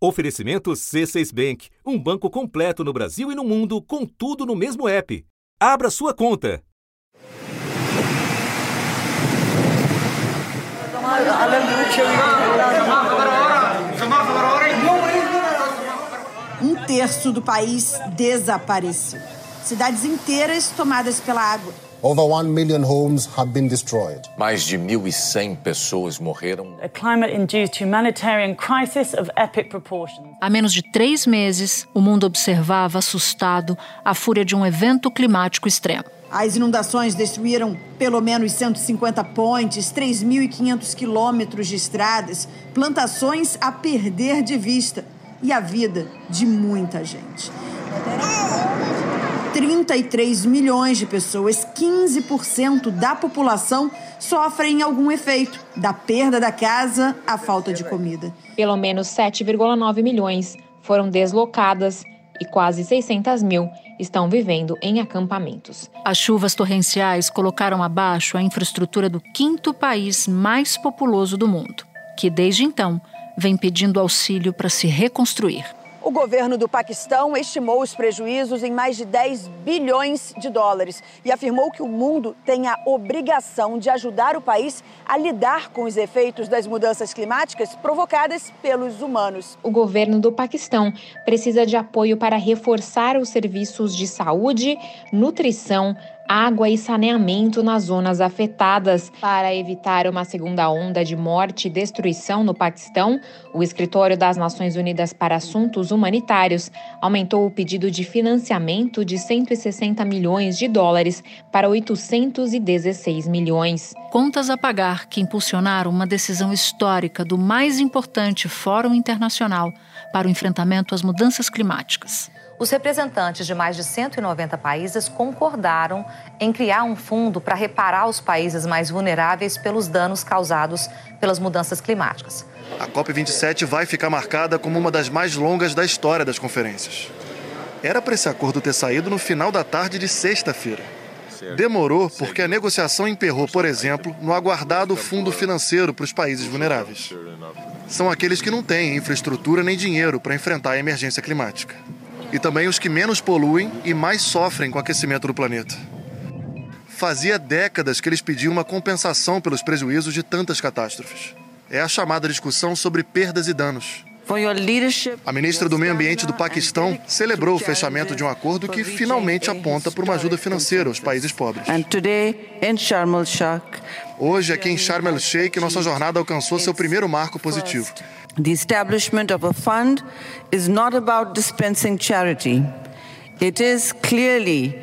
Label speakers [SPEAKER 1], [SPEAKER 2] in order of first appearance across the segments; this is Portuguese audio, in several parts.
[SPEAKER 1] Oferecimento C6 Bank, um banco completo no Brasil e no mundo, com tudo no mesmo app. Abra sua conta.
[SPEAKER 2] Um terço do país desapareceu. Cidades inteiras tomadas pela água.
[SPEAKER 3] Over 1 million homes have been destroyed.
[SPEAKER 4] Mais de 1.100 pessoas morreram.
[SPEAKER 5] A climate-induced humanitarian crisis of epic proportions.
[SPEAKER 6] Há menos de três meses, o mundo observava, assustado, a fúria de um evento climático extremo.
[SPEAKER 2] As inundações destruíram pelo menos 150 pontes, 3.500 quilômetros de estradas, plantações a perder de vista e a vida de muita gente. 33 milhões de pessoas, 15% da população, sofrem algum efeito, da perda da casa à falta de comida.
[SPEAKER 7] Pelo menos 7,9 milhões foram deslocadas e quase 600 mil estão vivendo em acampamentos.
[SPEAKER 6] As chuvas torrenciais colocaram abaixo a infraestrutura do quinto país mais populoso do mundo, que desde então vem pedindo auxílio para se reconstruir.
[SPEAKER 2] O governo do Paquistão estimou os prejuízos em mais de 10 bilhões de dólares e afirmou que o mundo tem a obrigação de ajudar o país a lidar com os efeitos das mudanças climáticas provocadas pelos humanos.
[SPEAKER 7] O governo do Paquistão precisa de apoio para reforçar os serviços de saúde, nutrição, água e saneamento nas zonas afetadas. Para evitar uma segunda onda de morte e destruição no Paquistão, o Escritório das Nações Unidas para Assuntos Humanitários aumentou o pedido de financiamento de 160 milhões de dólares para 816 milhões.
[SPEAKER 6] Contas a pagar que impulsionaram uma decisão histórica do mais importante Fórum Internacional para o enfrentamento às mudanças climáticas.
[SPEAKER 8] Os representantes de mais de 190 países concordaram em criar um fundo para reparar os países mais vulneráveis pelos danos causados pelas mudanças climáticas.
[SPEAKER 9] A COP27 vai ficar marcada como uma das mais longas da história das conferências. Era para esse acordo ter saído no final da tarde de sexta-feira. Demorou porque a negociação emperrou, por exemplo, no aguardado fundo financeiro para os países vulneráveis. São aqueles que não têm infraestrutura nem dinheiro para enfrentar a emergência climática e também os que menos poluem e mais sofrem com o aquecimento do planeta. Fazia décadas que eles pediam uma compensação pelos prejuízos de tantas catástrofes. É a chamada discussão sobre perdas e danos. A ministra do Meio Ambiente do Paquistão celebrou o fechamento de um acordo que finalmente aponta para uma ajuda financeira aos países pobres. Hoje, aqui em Sharm el-Sheikh, nossa jornada alcançou seu primeiro marco positivo.
[SPEAKER 10] The establishment of a fund is not about dispensing charity. It is clearly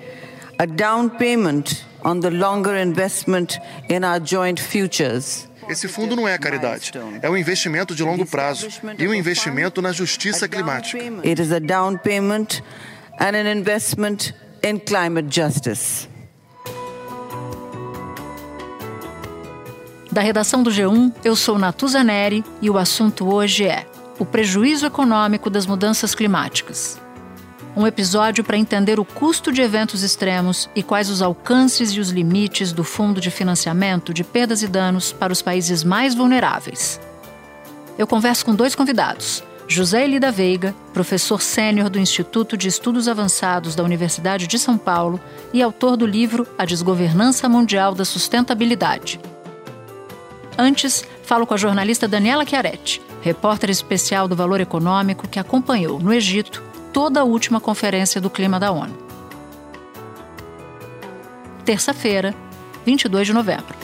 [SPEAKER 10] a down payment on the longer investment in our joint futures.
[SPEAKER 9] Esse fundo não é caridade, é um investimento de longo prazo e um investimento na justiça climática.
[SPEAKER 10] It is a down payment and an investment in climate justice.
[SPEAKER 6] Da redação do G1, eu sou Natuza Neri e o assunto hoje é o prejuízo econômico das mudanças climáticas. Um episódio para entender o custo de eventos extremos e quais os alcances e os limites do Fundo de Financiamento de Perdas e Danos para os países mais vulneráveis. Eu converso com dois convidados. José Elida Veiga, professor sênior do Instituto de Estudos Avançados da Universidade de São Paulo e autor do livro A Desgovernança Mundial da Sustentabilidade. Antes, falo com a jornalista Daniela Chiaretti, repórter especial do Valor Econômico que acompanhou, no Egito, toda a última conferência do clima da ONU. Terça-feira, 22 de novembro.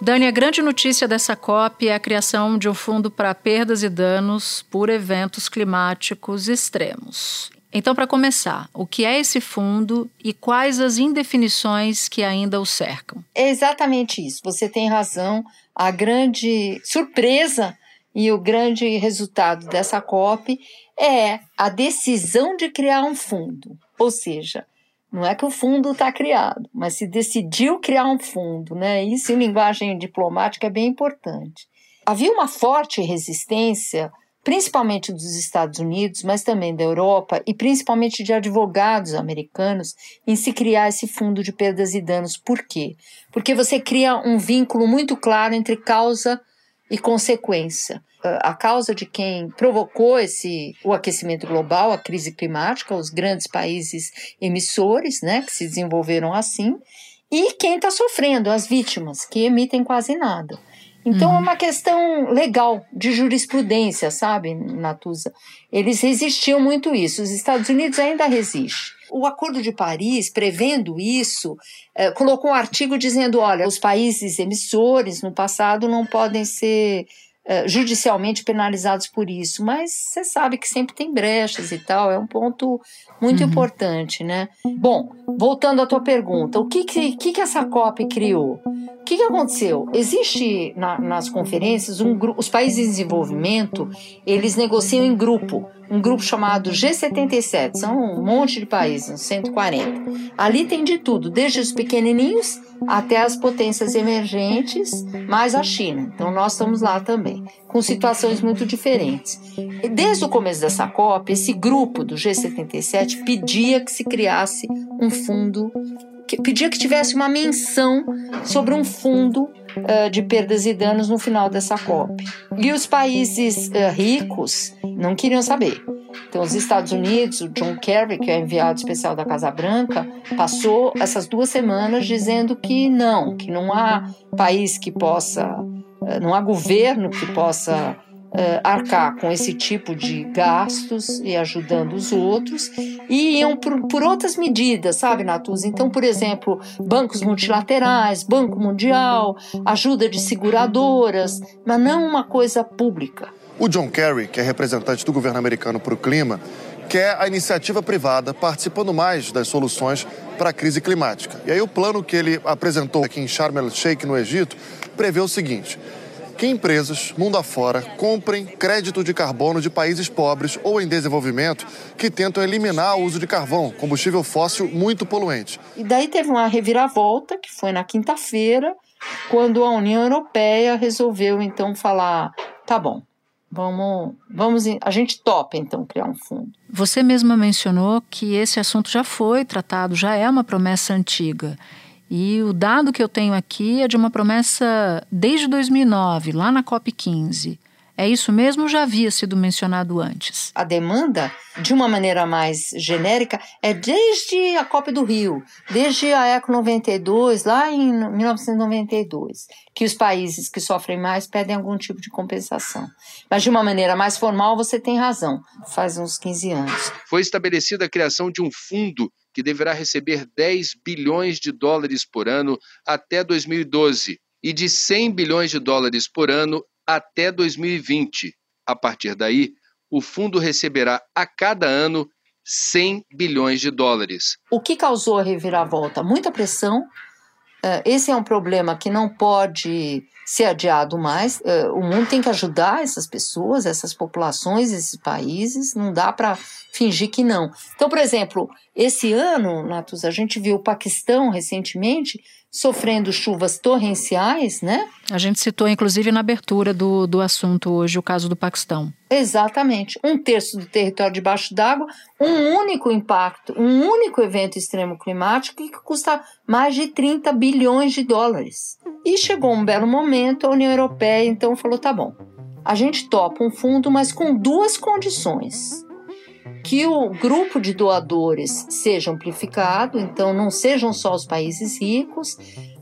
[SPEAKER 6] Dani, a grande notícia dessa COP é a criação de um fundo para perdas e danos por eventos climáticos extremos. Então, para começar, o que é esse fundo e quais as indefinições que ainda o cercam?
[SPEAKER 11] É exatamente isso. Você tem razão. A grande surpresa e o grande resultado dessa COP é a decisão de criar um fundo. Ou seja, não é que o fundo está criado, mas se decidiu criar um fundo, né? Isso em linguagem diplomática é bem importante. Havia uma forte resistência principalmente dos Estados Unidos, mas também da Europa e principalmente de advogados americanos, em se criar esse fundo de perdas e danos. Por quê? Porque você cria um vínculo muito claro entre causa e consequência. A causa de quem provocou esse o aquecimento global, a crise climática, os grandes países emissores, né, que se desenvolveram assim, e quem está sofrendo, as vítimas, que emitem quase nada. Então uhum. é uma questão legal de jurisprudência, sabe, Natuza? Eles resistiam muito isso. Os Estados Unidos ainda resistem. O Acordo de Paris, prevendo isso, eh, colocou um artigo dizendo: olha, os países emissores no passado não podem ser judicialmente penalizados por isso, mas você sabe que sempre tem brechas e tal, é um ponto muito uhum. importante, né? Bom, voltando à tua pergunta, o que que, que, que essa COP criou? O que, que aconteceu? Existe na, nas conferências um grupo, os países em desenvolvimento eles negociam em grupo, um grupo chamado G77, são um monte de países, uns 140. Ali tem de tudo, desde os pequenininhos até as potências emergentes, mais a China. Então nós estamos lá também, com situações muito diferentes. Desde o começo dessa COP, esse grupo do G77 pedia que se criasse um fundo, que, pedia que tivesse uma menção sobre um fundo uh, de perdas e danos no final dessa COP. E os países uh, ricos não queriam saber. Então, os Estados Unidos, o John Kerry, que é enviado especial da Casa Branca, passou essas duas semanas dizendo que não, que não há país que possa, não há governo que possa uh, arcar com esse tipo de gastos e ajudando os outros, e iam por, por outras medidas, sabe, Natus? Então, por exemplo, bancos multilaterais, Banco Mundial, ajuda de seguradoras, mas não uma coisa pública.
[SPEAKER 9] O John Kerry, que é representante do governo americano para o clima, quer a iniciativa privada participando mais das soluções para a crise climática. E aí o plano que ele apresentou aqui em Sharm el-Sheikh, no Egito, prevê o seguinte: que empresas, mundo afora, comprem crédito de carbono de países pobres ou em desenvolvimento que tentam eliminar o uso de carvão, combustível fóssil muito poluente.
[SPEAKER 11] E daí teve uma reviravolta, que foi na quinta-feira, quando a União Europeia resolveu então falar: tá bom, Vamos, vamos, a gente topa então criar um fundo.
[SPEAKER 6] Você mesma mencionou que esse assunto já foi tratado, já é uma promessa antiga. E o dado que eu tenho aqui é de uma promessa desde 2009, lá na COP15. É isso mesmo já havia sido mencionado antes?
[SPEAKER 11] A demanda, de uma maneira mais genérica, é desde a COP do Rio, desde a ECO 92, lá em 1992, que os países que sofrem mais pedem algum tipo de compensação. Mas de uma maneira mais formal, você tem razão, faz uns 15 anos.
[SPEAKER 12] Foi estabelecida a criação de um fundo que deverá receber 10 bilhões de dólares por ano até 2012 e de 100 bilhões de dólares por ano até 2020. A partir daí, o fundo receberá a cada ano 100 bilhões de dólares.
[SPEAKER 11] O que causou a reviravolta? Muita pressão. É, esse é um problema que não pode ser adiado mais. É, o mundo tem que ajudar essas pessoas, essas populações, esses países. Não dá para fingir que não. Então, por exemplo, esse ano, Natus, a gente viu o Paquistão recentemente sofrendo chuvas torrenciais, né?
[SPEAKER 6] A gente citou, inclusive, na abertura do, do assunto hoje, o caso do Paquistão.
[SPEAKER 11] Exatamente. Um terço do território debaixo d'água, um único impacto, um único evento extremo climático que custa mais de 30 bilhões de dólares. E chegou um belo momento, a União Europeia então falou: tá bom, a gente topa um fundo, mas com duas condições que o grupo de doadores seja amplificado, então não sejam só os países ricos.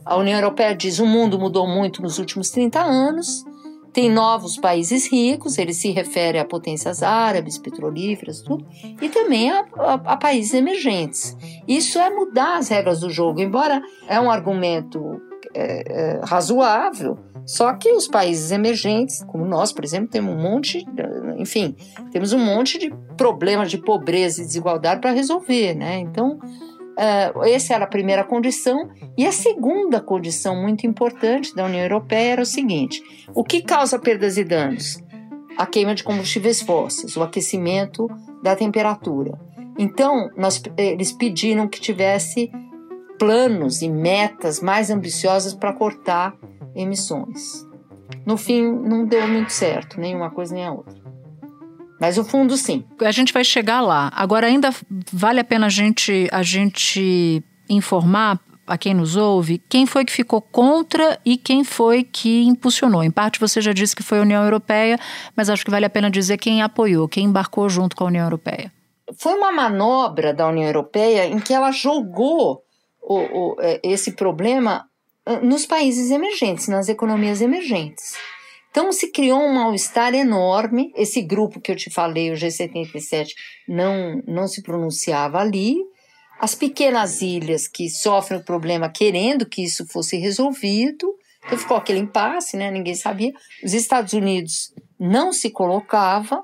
[SPEAKER 11] A União Europeia diz o mundo mudou muito nos últimos 30 anos, tem novos países ricos, ele se refere a potências árabes, petrolíferas, tudo, e também a, a, a países emergentes. Isso é mudar as regras do jogo, embora é um argumento é, é, razoável, só que os países emergentes, como nós, por exemplo, temos um monte, enfim, temos um monte de problemas de pobreza e desigualdade para resolver, né? Então, uh, essa era a primeira condição. E a segunda condição muito importante da União Europeia era o seguinte: o que causa perdas e danos? A queima de combustíveis fósseis, o aquecimento da temperatura. Então, nós, eles pediram que tivesse planos e metas mais ambiciosas para cortar emissões. No fim, não deu muito certo, nem uma coisa nem a outra. Mas o fundo, sim.
[SPEAKER 6] A gente vai chegar lá. Agora, ainda vale a pena a gente, a gente informar a quem nos ouve quem foi que ficou contra e quem foi que impulsionou. Em parte você já disse que foi a União Europeia, mas acho que vale a pena dizer quem apoiou, quem embarcou junto com a União Europeia.
[SPEAKER 11] Foi uma manobra da União Europeia em que ela jogou o, o, é, esse problema nos países emergentes, nas economias emergentes. Então se criou um mal-estar enorme. Esse grupo que eu te falei, o G77, não, não se pronunciava ali. As pequenas ilhas que sofrem o problema querendo que isso fosse resolvido. Então ficou aquele impasse, né? ninguém sabia. Os Estados Unidos não se colocava.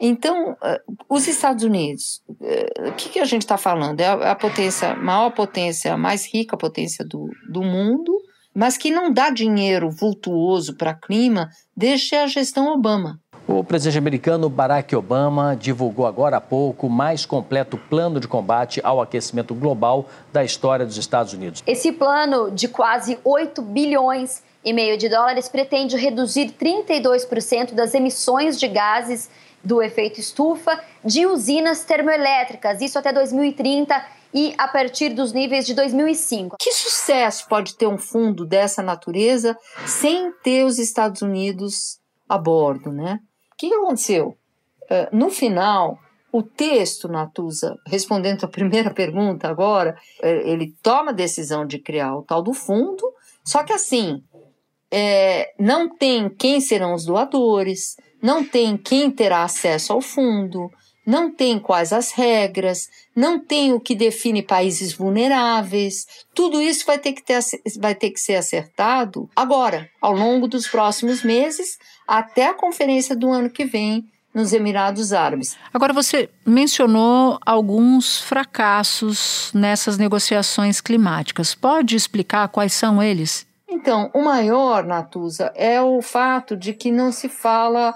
[SPEAKER 11] Então, eh, os Estados Unidos, eh, o que, que a gente está falando? É a, potência, maior potência, mais rica potência do, do mundo, mas que não dá dinheiro vultuoso para clima desde a gestão Obama.
[SPEAKER 13] O presidente americano Barack Obama divulgou agora há pouco o mais completo plano de combate ao aquecimento global da história dos Estados Unidos.
[SPEAKER 14] Esse plano de quase 8 bilhões e meio de dólares pretende reduzir 32% das emissões de gases do efeito estufa de usinas termoelétricas, isso até 2030 e a partir dos níveis de 2005.
[SPEAKER 11] Que sucesso pode ter um fundo dessa natureza sem ter os Estados Unidos a bordo, né? O que aconteceu? Uh, no final, o texto, Natuza, respondendo a primeira pergunta agora, eh, ele toma a decisão de criar o tal do fundo, só que assim, é, não tem quem serão os doadores, não tem quem terá acesso ao fundo, não tem quais as regras, não tem o que define países vulneráveis. Tudo isso vai ter que, ter, vai ter que ser acertado agora, ao longo dos próximos meses, até a conferência do ano que vem nos Emirados Árabes.
[SPEAKER 6] Agora, você mencionou alguns fracassos nessas negociações climáticas. Pode explicar quais são eles?
[SPEAKER 11] Então, o maior, Natuza, é o fato de que não se fala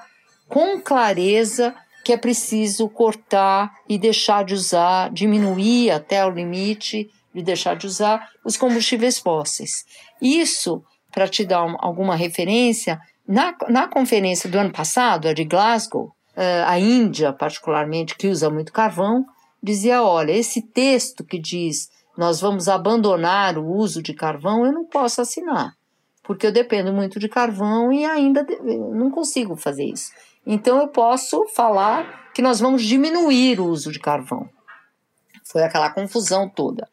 [SPEAKER 11] com clareza que é preciso cortar e deixar de usar, diminuir até o limite de deixar de usar os combustíveis fósseis. Isso, para te dar uma, alguma referência, na, na conferência do ano passado, a de Glasgow, eh, a Índia, particularmente, que usa muito carvão, dizia: olha, esse texto que diz nós vamos abandonar o uso de carvão, eu não posso assinar, porque eu dependo muito de carvão e ainda não consigo fazer isso. Então eu posso falar que nós vamos diminuir o uso de carvão. Foi aquela confusão toda.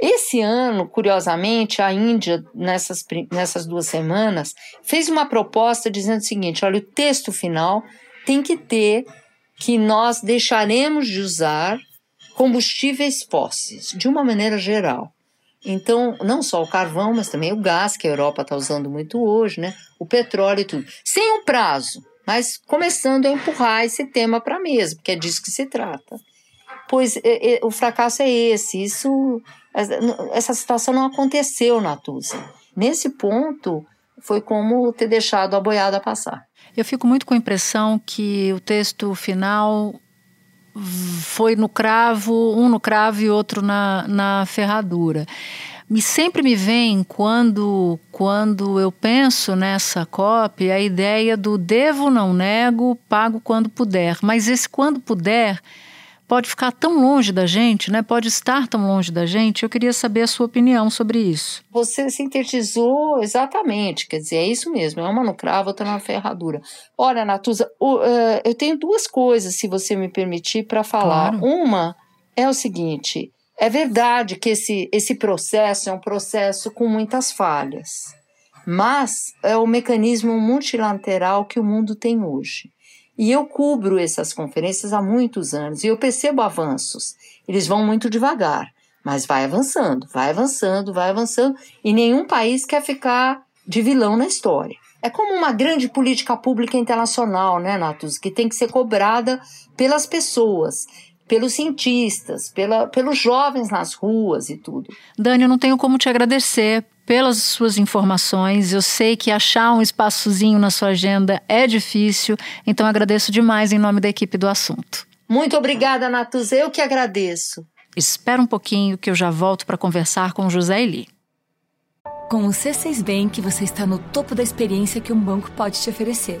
[SPEAKER 11] Esse ano, curiosamente, a Índia, nessas, nessas duas semanas, fez uma proposta dizendo o seguinte: olha, o texto final tem que ter que nós deixaremos de usar combustíveis fósseis, de uma maneira geral. Então, não só o carvão, mas também o gás, que a Europa está usando muito hoje, né? o petróleo e tudo. Sem um prazo mas começando a empurrar esse tema para a mesa, porque é disso que se trata. Pois é, é, o fracasso é esse, isso, essa situação não aconteceu na Tusa. Nesse ponto, foi como ter deixado a boiada passar.
[SPEAKER 6] Eu fico muito com a impressão que o texto final foi no cravo, um no cravo e outro na, na ferradura me sempre me vem quando quando eu penso nessa cópia a ideia do devo não nego, pago quando puder. Mas esse quando puder pode ficar tão longe da gente, né? Pode estar tão longe da gente. Eu queria saber a sua opinião sobre isso.
[SPEAKER 11] Você sintetizou exatamente, quer dizer, é isso mesmo, é uma no cravo, outra na ferradura. Olha, Natuza, uh, eu tenho duas coisas, se você me permitir, para falar. Claro. Uma é o seguinte: é verdade que esse, esse processo é um processo com muitas falhas, mas é o mecanismo multilateral que o mundo tem hoje. E eu cubro essas conferências há muitos anos e eu percebo avanços. Eles vão muito devagar, mas vai avançando, vai avançando, vai avançando, e nenhum país quer ficar de vilão na história. É como uma grande política pública internacional, né, Natus, que tem que ser cobrada pelas pessoas pelos cientistas, pela, pelos jovens nas ruas e tudo.
[SPEAKER 6] Dani, eu não tenho como te agradecer pelas suas informações. Eu sei que achar um espaçozinho na sua agenda é difícil, então agradeço demais em nome da equipe do assunto.
[SPEAKER 11] Muito obrigada, Natuz. Eu que agradeço.
[SPEAKER 6] Espera um pouquinho que eu já volto para conversar com José Eli.
[SPEAKER 15] Com o C6 Bank, você está no topo da experiência que um banco pode te oferecer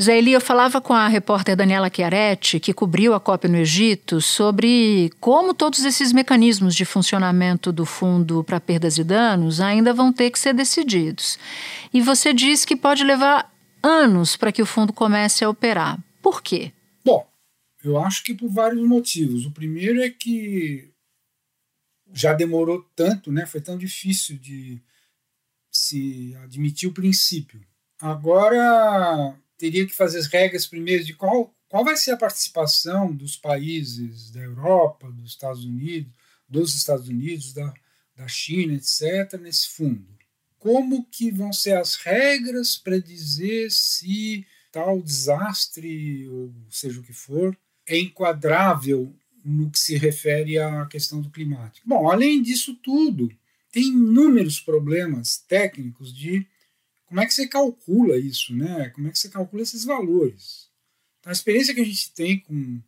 [SPEAKER 6] Zaeli, eu falava com a repórter Daniela Chiaretti, que cobriu a COP no Egito, sobre como todos esses mecanismos de funcionamento do Fundo para Perdas e Danos ainda vão ter que ser decididos. E você diz que pode levar anos para que o fundo comece a operar. Por quê?
[SPEAKER 16] Bom, eu acho que por vários motivos. O primeiro é que já demorou tanto, né? Foi tão difícil de se admitir o princípio. Agora teria que fazer as regras primeiro de qual, qual vai ser a participação dos países da Europa, dos Estados Unidos, dos Estados Unidos, da, da China, etc., nesse fundo. Como que vão ser as regras para dizer se tal desastre, ou seja o que for, é enquadrável no que se refere à questão do climático. Bom, além disso tudo, tem inúmeros problemas técnicos de como é que você calcula isso, né? Como é que você calcula esses valores? Então, a experiência que a gente tem com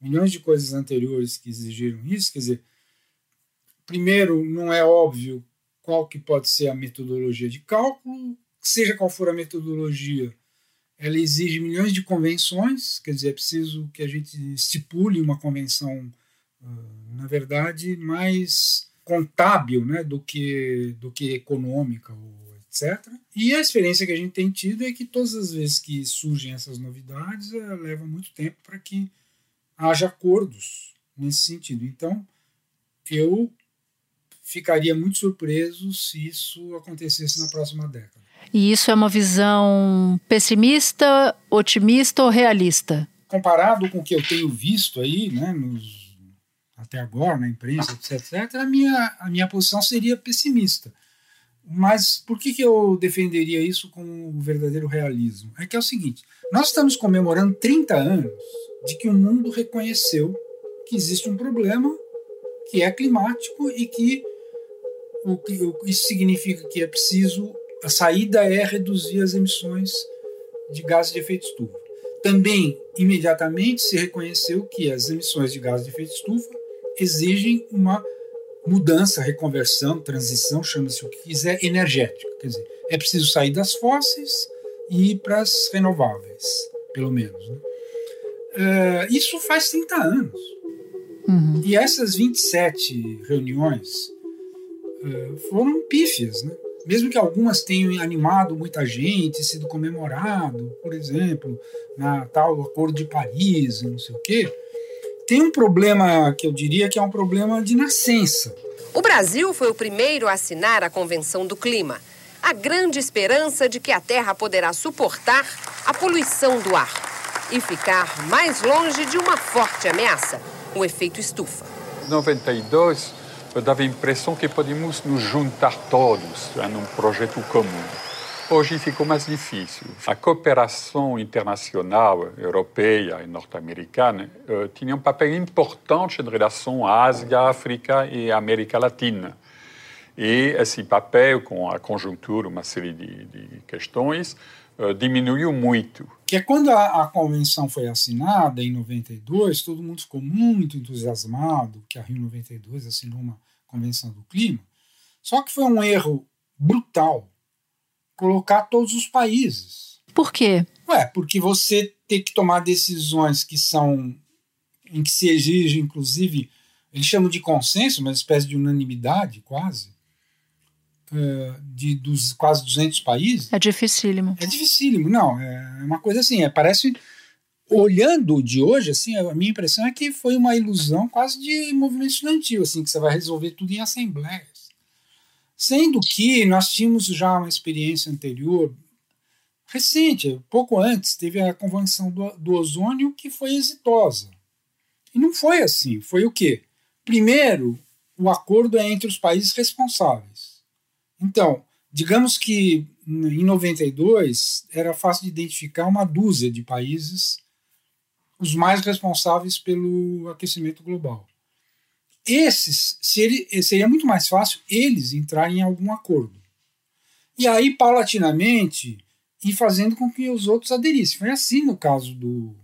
[SPEAKER 16] milhões de coisas anteriores que exigiram isso, quer dizer, primeiro, não é óbvio qual que pode ser a metodologia de cálculo, seja qual for a metodologia, ela exige milhões de convenções, quer dizer, é preciso que a gente estipule uma convenção, na verdade, mais contábil né, do, que, do que econômica ou etc. E a experiência que a gente tem tido é que todas as vezes que surgem essas novidades, eh, leva muito tempo para que haja acordos nesse sentido. Então, eu ficaria muito surpreso se isso acontecesse na próxima década.
[SPEAKER 6] E isso é uma visão pessimista, otimista ou realista?
[SPEAKER 16] Comparado com o que eu tenho visto aí, né, nos, até agora na imprensa, etc, etc, a minha, a minha posição seria pessimista. Mas por que, que eu defenderia isso com o verdadeiro realismo? É que é o seguinte: nós estamos comemorando 30 anos de que o mundo reconheceu que existe um problema que é climático e que o que isso significa que é preciso a saída é reduzir as emissões de gases de efeito estufa. Também imediatamente se reconheceu que as emissões de gases de efeito estufa exigem uma mudança, reconversão, transição, chama-se o que quiser, energética. Quer dizer, é preciso sair das fósseis e ir para as renováveis, pelo menos. Né? Uh, isso faz 30 anos. Uhum. E essas 27 reuniões uh, foram pífias, né? mesmo que algumas tenham animado muita gente, sido comemorado, por exemplo, na tal Acordo de Paris, não sei o quê, tem um problema que eu diria que é um problema de nascença.
[SPEAKER 17] O Brasil foi o primeiro a assinar a Convenção do Clima. A grande esperança de que a Terra poderá suportar a poluição do ar e ficar mais longe de uma forte ameaça, o efeito estufa.
[SPEAKER 18] Em 92, eu dava a impressão que podíamos nos juntar todos em um projeto comum. Hoje ficou mais difícil. A cooperação internacional europeia e norte-americana uh, tinha um papel importante em relação à Ásia, África e América Latina. E esse papel, com a conjuntura, uma série de, de questões, uh, diminuiu muito.
[SPEAKER 16] Que quando a, a, convenção foi assinada, em 92, todo mundo ficou muito entusiasmado que a Rio 92 assinou uma convenção do clima. Só que foi um erro brutal colocar todos os países.
[SPEAKER 6] Por quê?
[SPEAKER 16] Ué, porque você tem que tomar decisões que são em que se exige, inclusive, eles chamam de consenso, uma espécie de unanimidade, quase, uh, de dos quase 200 países.
[SPEAKER 6] É dificílimo.
[SPEAKER 16] É dificílimo, não. É uma coisa assim, é, parece. Olhando de hoje, assim, a minha impressão é que foi uma ilusão quase de movimento estudantil, assim, que você vai resolver tudo em assembleias. Sendo que nós tínhamos já uma experiência anterior, recente, pouco antes, teve a Convenção do, do Ozônio que foi exitosa. E não foi assim. Foi o quê? Primeiro, o acordo é entre os países responsáveis. Então, digamos que em 92 era fácil de identificar uma dúzia de países os mais responsáveis pelo aquecimento global. Esses, seria, seria muito mais fácil eles entrarem em algum acordo. E aí, paulatinamente, ir fazendo com que os outros aderissem. Foi assim no caso do,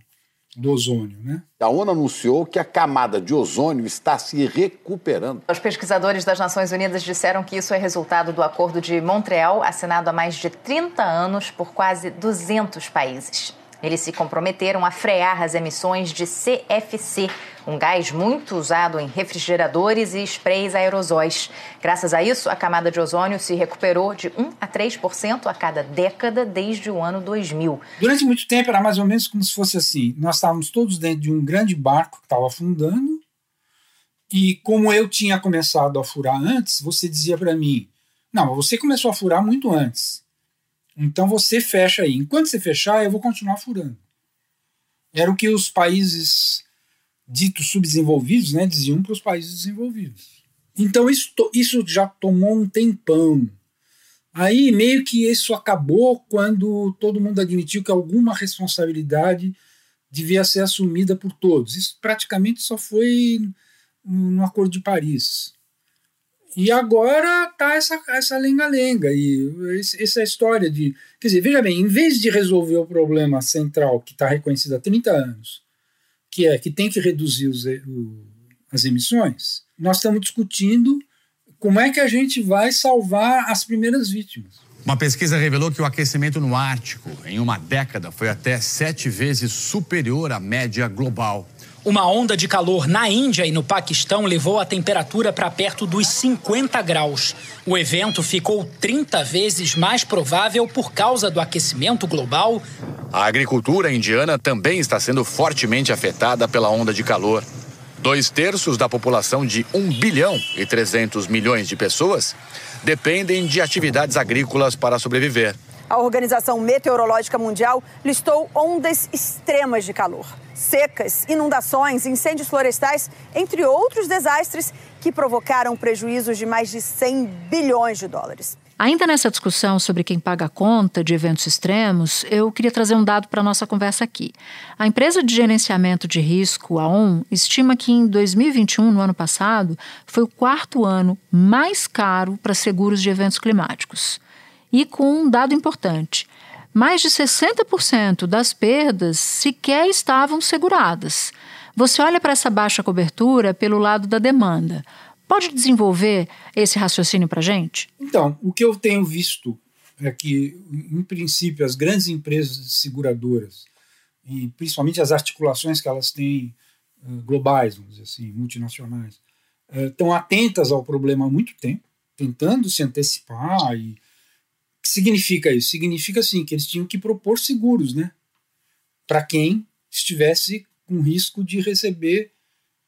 [SPEAKER 16] do ozônio, né?
[SPEAKER 19] A ONU anunciou que a camada de ozônio está se recuperando.
[SPEAKER 20] Os pesquisadores das Nações Unidas disseram que isso é resultado do Acordo de Montreal, assinado há mais de 30 anos por quase 200 países. Eles se comprometeram a frear as emissões de CFC, um gás muito usado em refrigeradores e sprays aerosóis. Graças a isso, a camada de ozônio se recuperou de 1 a 3% a cada década desde o ano 2000.
[SPEAKER 16] Durante muito tempo era mais ou menos como se fosse assim: nós estávamos todos dentro de um grande barco que estava afundando, e como eu tinha começado a furar antes, você dizia para mim: não, você começou a furar muito antes. Então você fecha aí. Enquanto você fechar, eu vou continuar furando. Era o que os países ditos subdesenvolvidos né, diziam para os países desenvolvidos. Então isso, isso já tomou um tempão. Aí meio que isso acabou quando todo mundo admitiu que alguma responsabilidade devia ser assumida por todos. Isso praticamente só foi no Acordo de Paris. E agora tá essa, essa lenga-lenga. E essa é história de. Quer dizer, veja bem, em vez de resolver o problema central que está reconhecido há 30 anos, que é que tem que reduzir os, o, as emissões, nós estamos discutindo como é que a gente vai salvar as primeiras vítimas.
[SPEAKER 21] Uma pesquisa revelou que o aquecimento no Ártico, em uma década, foi até sete vezes superior à média global.
[SPEAKER 22] Uma onda de calor na Índia e no Paquistão levou a temperatura para perto dos 50 graus. O evento ficou 30 vezes mais provável por causa do aquecimento global.
[SPEAKER 21] A agricultura indiana também está sendo fortemente afetada pela onda de calor. Dois terços da população de 1 bilhão e 300 milhões de pessoas dependem de atividades agrícolas para sobreviver.
[SPEAKER 2] A Organização Meteorológica Mundial listou ondas extremas de calor, secas, inundações, incêndios florestais, entre outros desastres que provocaram prejuízos de mais de 100 bilhões de dólares.
[SPEAKER 6] Ainda nessa discussão sobre quem paga a conta de eventos extremos, eu queria trazer um dado para a nossa conversa aqui. A empresa de gerenciamento de risco, a ON, estima que em 2021, no ano passado, foi o quarto ano mais caro para seguros de eventos climáticos e com um dado importante: mais de 60% das perdas sequer estavam seguradas. Você olha para essa baixa cobertura pelo lado da demanda. Pode desenvolver esse raciocínio para a gente?
[SPEAKER 16] Então, o que eu tenho visto é que, em princípio, as grandes empresas seguradoras, e principalmente as articulações que elas têm uh, globais, vamos dizer assim, multinacionais, estão atentas ao problema há muito tempo, tentando se antecipar e que significa isso? Significa assim que eles tinham que propor seguros, né? Para quem estivesse com risco de receber,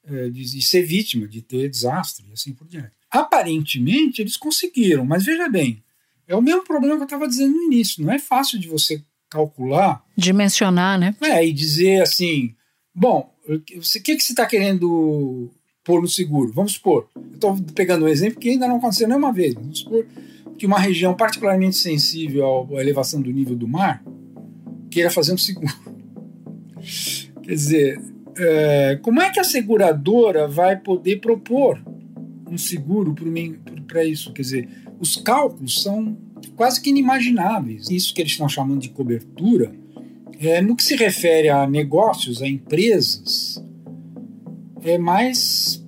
[SPEAKER 16] eh, de, ser vítima, de ter desastre e assim por diante. Aparentemente eles conseguiram, mas veja bem, é o mesmo problema que eu estava dizendo no início. Não é fácil de você calcular,
[SPEAKER 6] dimensionar, né?
[SPEAKER 16] É e dizer assim, bom, o que, que você está querendo pôr no seguro? Vamos supor, eu estou pegando um exemplo que ainda não aconteceu nenhuma vez. Vamos supor que uma região particularmente sensível à elevação do nível do mar queira fazer um seguro. Quer dizer, é, como é que a seguradora vai poder propor um seguro para isso? Quer dizer, os cálculos são quase que inimagináveis. Isso que eles estão chamando de cobertura, é, no que se refere a negócios, a empresas, é mais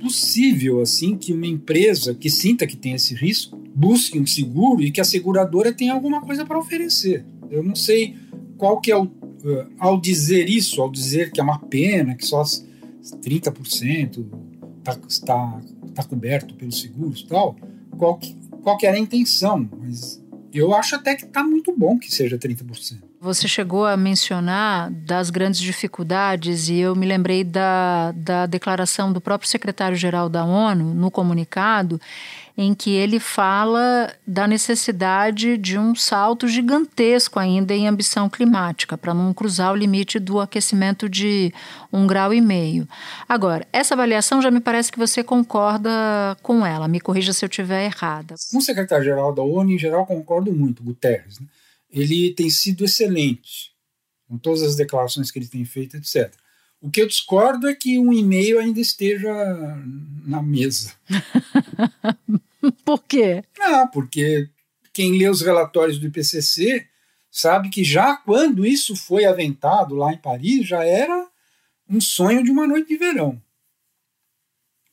[SPEAKER 16] possível assim que uma empresa que sinta que tem esse risco busque um seguro e que a seguradora tenha alguma coisa para oferecer. Eu não sei qual que é o. Uh, ao dizer isso, ao dizer que é uma pena, que só 30% está tá, tá coberto pelos seguros e tal, qual que, qual que era a intenção. Mas eu acho até que está muito bom que seja 30%.
[SPEAKER 6] Você chegou a mencionar das grandes dificuldades e eu me lembrei da, da declaração do próprio secretário-geral da ONU no comunicado em que ele fala da necessidade de um salto gigantesco ainda em ambição climática, para não cruzar o limite do aquecimento de um grau e meio. Agora, essa avaliação já me parece que você concorda com ela, me corrija se eu estiver errada.
[SPEAKER 16] Com o secretário-geral da ONU, em geral, concordo muito, Guterres. Né? Ele tem sido excelente com todas as declarações que ele tem feito, etc. O que eu discordo é que um e-mail ainda esteja na mesa.
[SPEAKER 6] Por quê?
[SPEAKER 16] Não, porque quem lê os relatórios do IPCC sabe que já quando isso foi aventado lá em Paris, já era um sonho de uma noite de verão.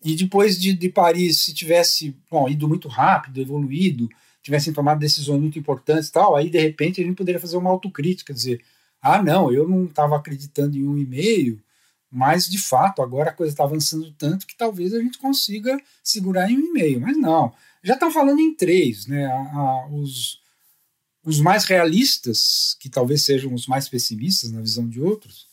[SPEAKER 16] E depois de, de Paris, se tivesse bom, ido muito rápido, evoluído, tivessem tomado decisões muito importantes tal, aí de repente a gente poderia fazer uma autocrítica, dizer, ah não, eu não estava acreditando em um e-mail, mas de fato agora a coisa está avançando tanto que talvez a gente consiga segurar em um e-mail, mas não, já estão falando em três, né? A, a, os, os mais realistas, que talvez sejam os mais pessimistas na visão de outros,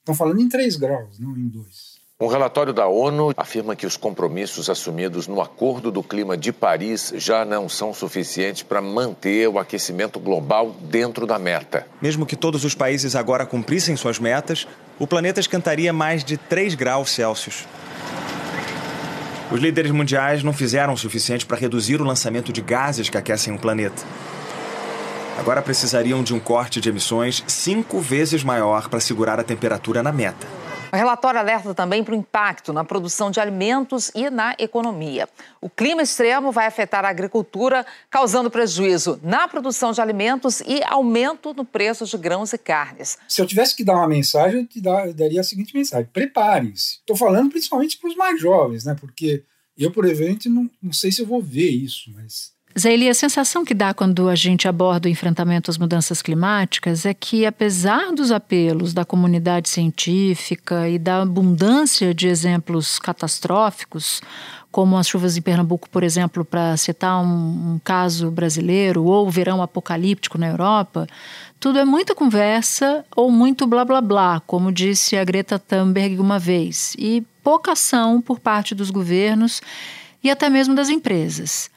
[SPEAKER 16] estão falando em três graus, não em dois.
[SPEAKER 4] Um relatório da ONU afirma que os compromissos assumidos no Acordo do Clima de Paris já não são suficientes para manter o aquecimento global dentro da meta.
[SPEAKER 23] Mesmo que todos os países agora cumprissem suas metas, o planeta esquentaria mais de 3 graus Celsius. Os líderes mundiais não fizeram o suficiente para reduzir o lançamento de gases que aquecem o planeta. Agora precisariam de um corte de emissões cinco vezes maior para segurar a temperatura na meta.
[SPEAKER 24] O relatório alerta também para o impacto na produção de alimentos e na economia. O clima extremo vai afetar a agricultura, causando prejuízo na produção de alimentos e aumento no preço de grãos e carnes.
[SPEAKER 16] Se eu tivesse que dar uma mensagem, eu, te dar, eu daria a seguinte mensagem: preparem-se. Estou falando principalmente para os mais jovens, né? Porque eu, por exemplo, não, não sei se eu vou ver isso, mas
[SPEAKER 6] Zélia, a sensação que dá quando a gente aborda o enfrentamento às mudanças climáticas é que, apesar dos apelos da comunidade científica e da abundância de exemplos catastróficos, como as chuvas em Pernambuco, por exemplo, para citar um, um, caso brasileiro, ou o verão apocalíptico na Europa, tudo é muita conversa ou muito blá blá blá, como disse a Greta Thunberg uma vez, e pouca ação por parte dos governos e até mesmo das empresas.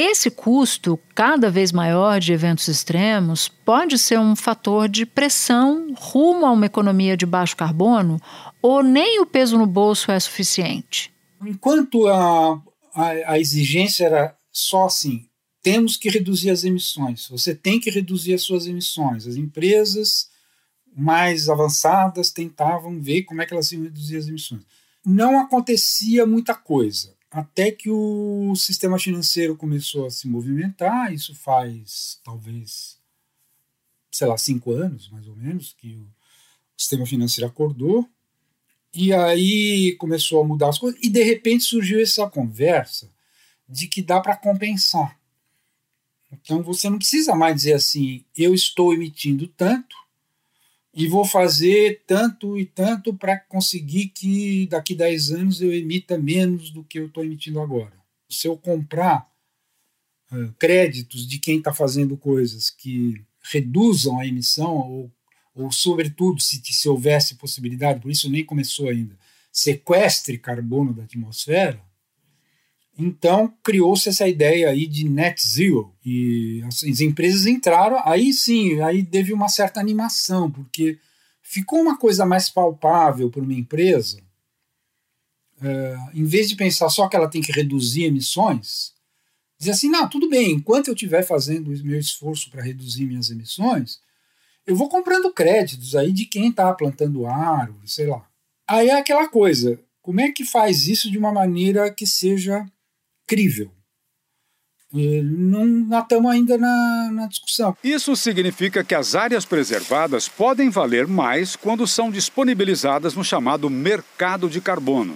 [SPEAKER 6] Esse custo cada vez maior de eventos extremos pode ser um fator de pressão rumo a uma economia de baixo carbono ou nem o peso no bolso é suficiente?
[SPEAKER 16] Enquanto a, a, a exigência era só assim, temos que reduzir as emissões, você tem que reduzir as suas emissões. As empresas mais avançadas tentavam ver como é que elas iam reduzir as emissões. Não acontecia muita coisa até que o sistema financeiro começou a se movimentar, isso faz talvez, sei lá, cinco anos, mais ou menos, que o sistema financeiro acordou, e aí começou a mudar as coisas, e de repente surgiu essa conversa de que dá para compensar. Então você não precisa mais dizer assim, eu estou emitindo tanto, e vou fazer tanto e tanto para conseguir que daqui 10 anos eu emita menos do que eu estou emitindo agora. Se eu comprar uh, créditos de quem está fazendo coisas que reduzam a emissão, ou, ou sobretudo, se, se houvesse possibilidade, por isso nem começou ainda, sequestre carbono da atmosfera, então criou-se essa ideia aí de net zero e as, as, empresas entraram, aí sim, aí teve uma certa animação, porque ficou uma coisa mais palpável para uma empresa, é, em vez de pensar só que ela tem que reduzir emissões, dizer assim, não, tudo bem, enquanto eu estiver fazendo o meu esforço para reduzir minhas emissões, eu vou comprando créditos aí de quem está plantando árvore, sei lá. Aí é aquela coisa, como é que faz isso de uma maneira que seja crível. E não estamos ainda na, na discussão.
[SPEAKER 25] Isso significa que as áreas preservadas podem valer mais quando são disponibilizadas no chamado mercado de carbono.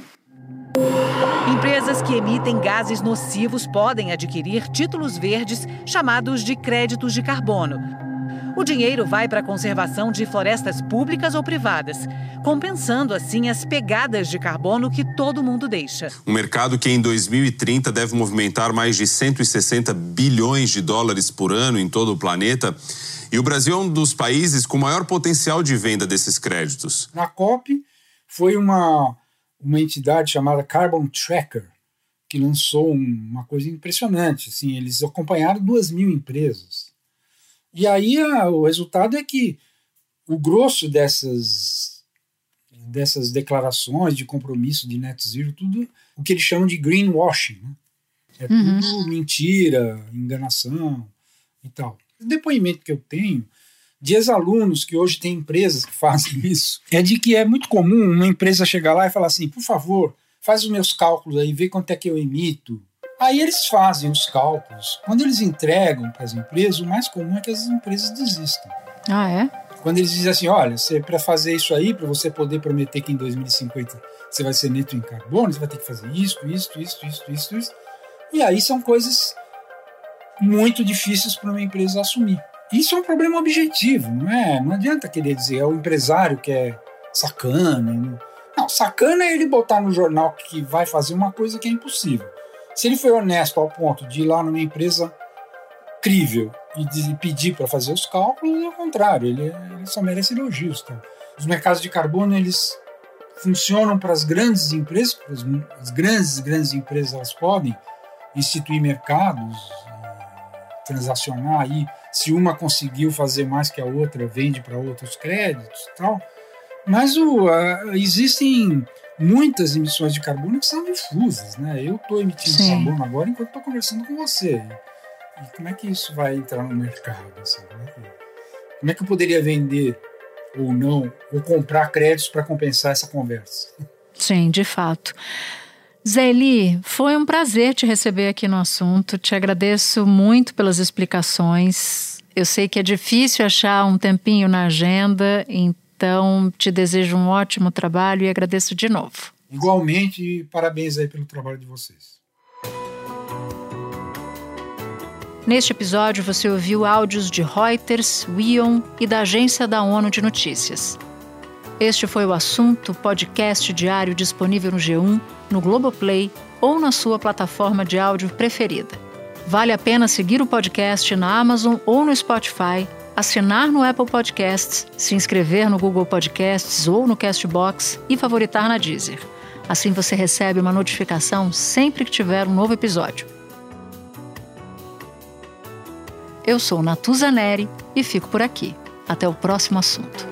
[SPEAKER 26] Empresas que emitem gases nocivos podem adquirir títulos verdes chamados de créditos de carbono. O dinheiro vai para a conservação de florestas públicas ou privadas, compensando assim as pegadas de carbono que todo mundo deixa.
[SPEAKER 27] Um mercado que em 2030 deve movimentar mais de 160 bilhões de dólares por ano em todo o planeta. E o Brasil é um dos países com maior potencial de venda desses créditos.
[SPEAKER 16] Na COP foi uma, uma entidade chamada Carbon Tracker que lançou uma coisa impressionante. Assim, eles acompanharam duas mil empresas e aí a, o resultado é que o grosso dessas, dessas declarações de compromisso de net zero, tudo o que eles chamam de greenwashing. Né? É uhum. tudo mentira, enganação e tal. O depoimento que eu tenho de ex-alunos que hoje têm empresas que fazem isso é de que é muito comum uma empresa chegar lá e falar assim: por favor, faz os meus cálculos aí, vê quanto é que eu emito. Aí eles fazem os cálculos. Quando eles entregam para as empresas, o mais comum é que as empresas desistam.
[SPEAKER 6] Ah, é?
[SPEAKER 16] Quando eles dizem assim, olha, para fazer isso aí, para você poder prometer que em 2050 você vai ser neto em carbono, você vai ter que fazer isso, isso, isso, isso, isso, isso. E aí são coisas muito difíceis para uma empresa assumir. Isso é um problema objetivo, não é? Não adianta querer dizer é o empresário que é sacana. Não, não sacana é ele botar no jornal que vai fazer uma coisa que é impossível. Se ele foi honesto ao ponto de ir lá numa empresa crível e de pedir para fazer os cálculos, é o contrário, ele, ele só merece elogios. Tá? Os mercados de carbono, eles funcionam para as grandes empresas, as, as grandes, grandes empresas elas podem instituir mercados, transacionar aí, se uma conseguiu fazer mais que a outra, vende para outros créditos tal. Mas o, existem muitas emissões de carbono que são difusas, né? Eu estou emitindo Sim. carbono agora enquanto estou conversando com você. E como é que isso vai entrar no mercado? Assim? Como, é que, como é que eu poderia vender ou não, ou comprar créditos para compensar essa conversa?
[SPEAKER 6] Sim, de fato. Zeli, foi um prazer te receber aqui no assunto. Te agradeço muito pelas explicações. Eu sei que é difícil achar um tempinho na agenda, então te desejo um ótimo trabalho e agradeço de novo.
[SPEAKER 16] Igualmente, e parabéns aí pelo trabalho de vocês.
[SPEAKER 6] Neste episódio, você ouviu áudios de Reuters, Wion e da Agência da ONU de Notícias. Este foi o assunto podcast diário disponível no G1, no Globoplay ou na sua plataforma de áudio preferida. Vale a pena seguir o podcast na Amazon ou no Spotify, assinar no Apple Podcasts, se inscrever no Google Podcasts ou no Castbox e favoritar na Deezer. Assim você recebe uma notificação sempre que tiver um novo episódio. Eu sou Natuza Neri e fico por aqui. Até o próximo assunto.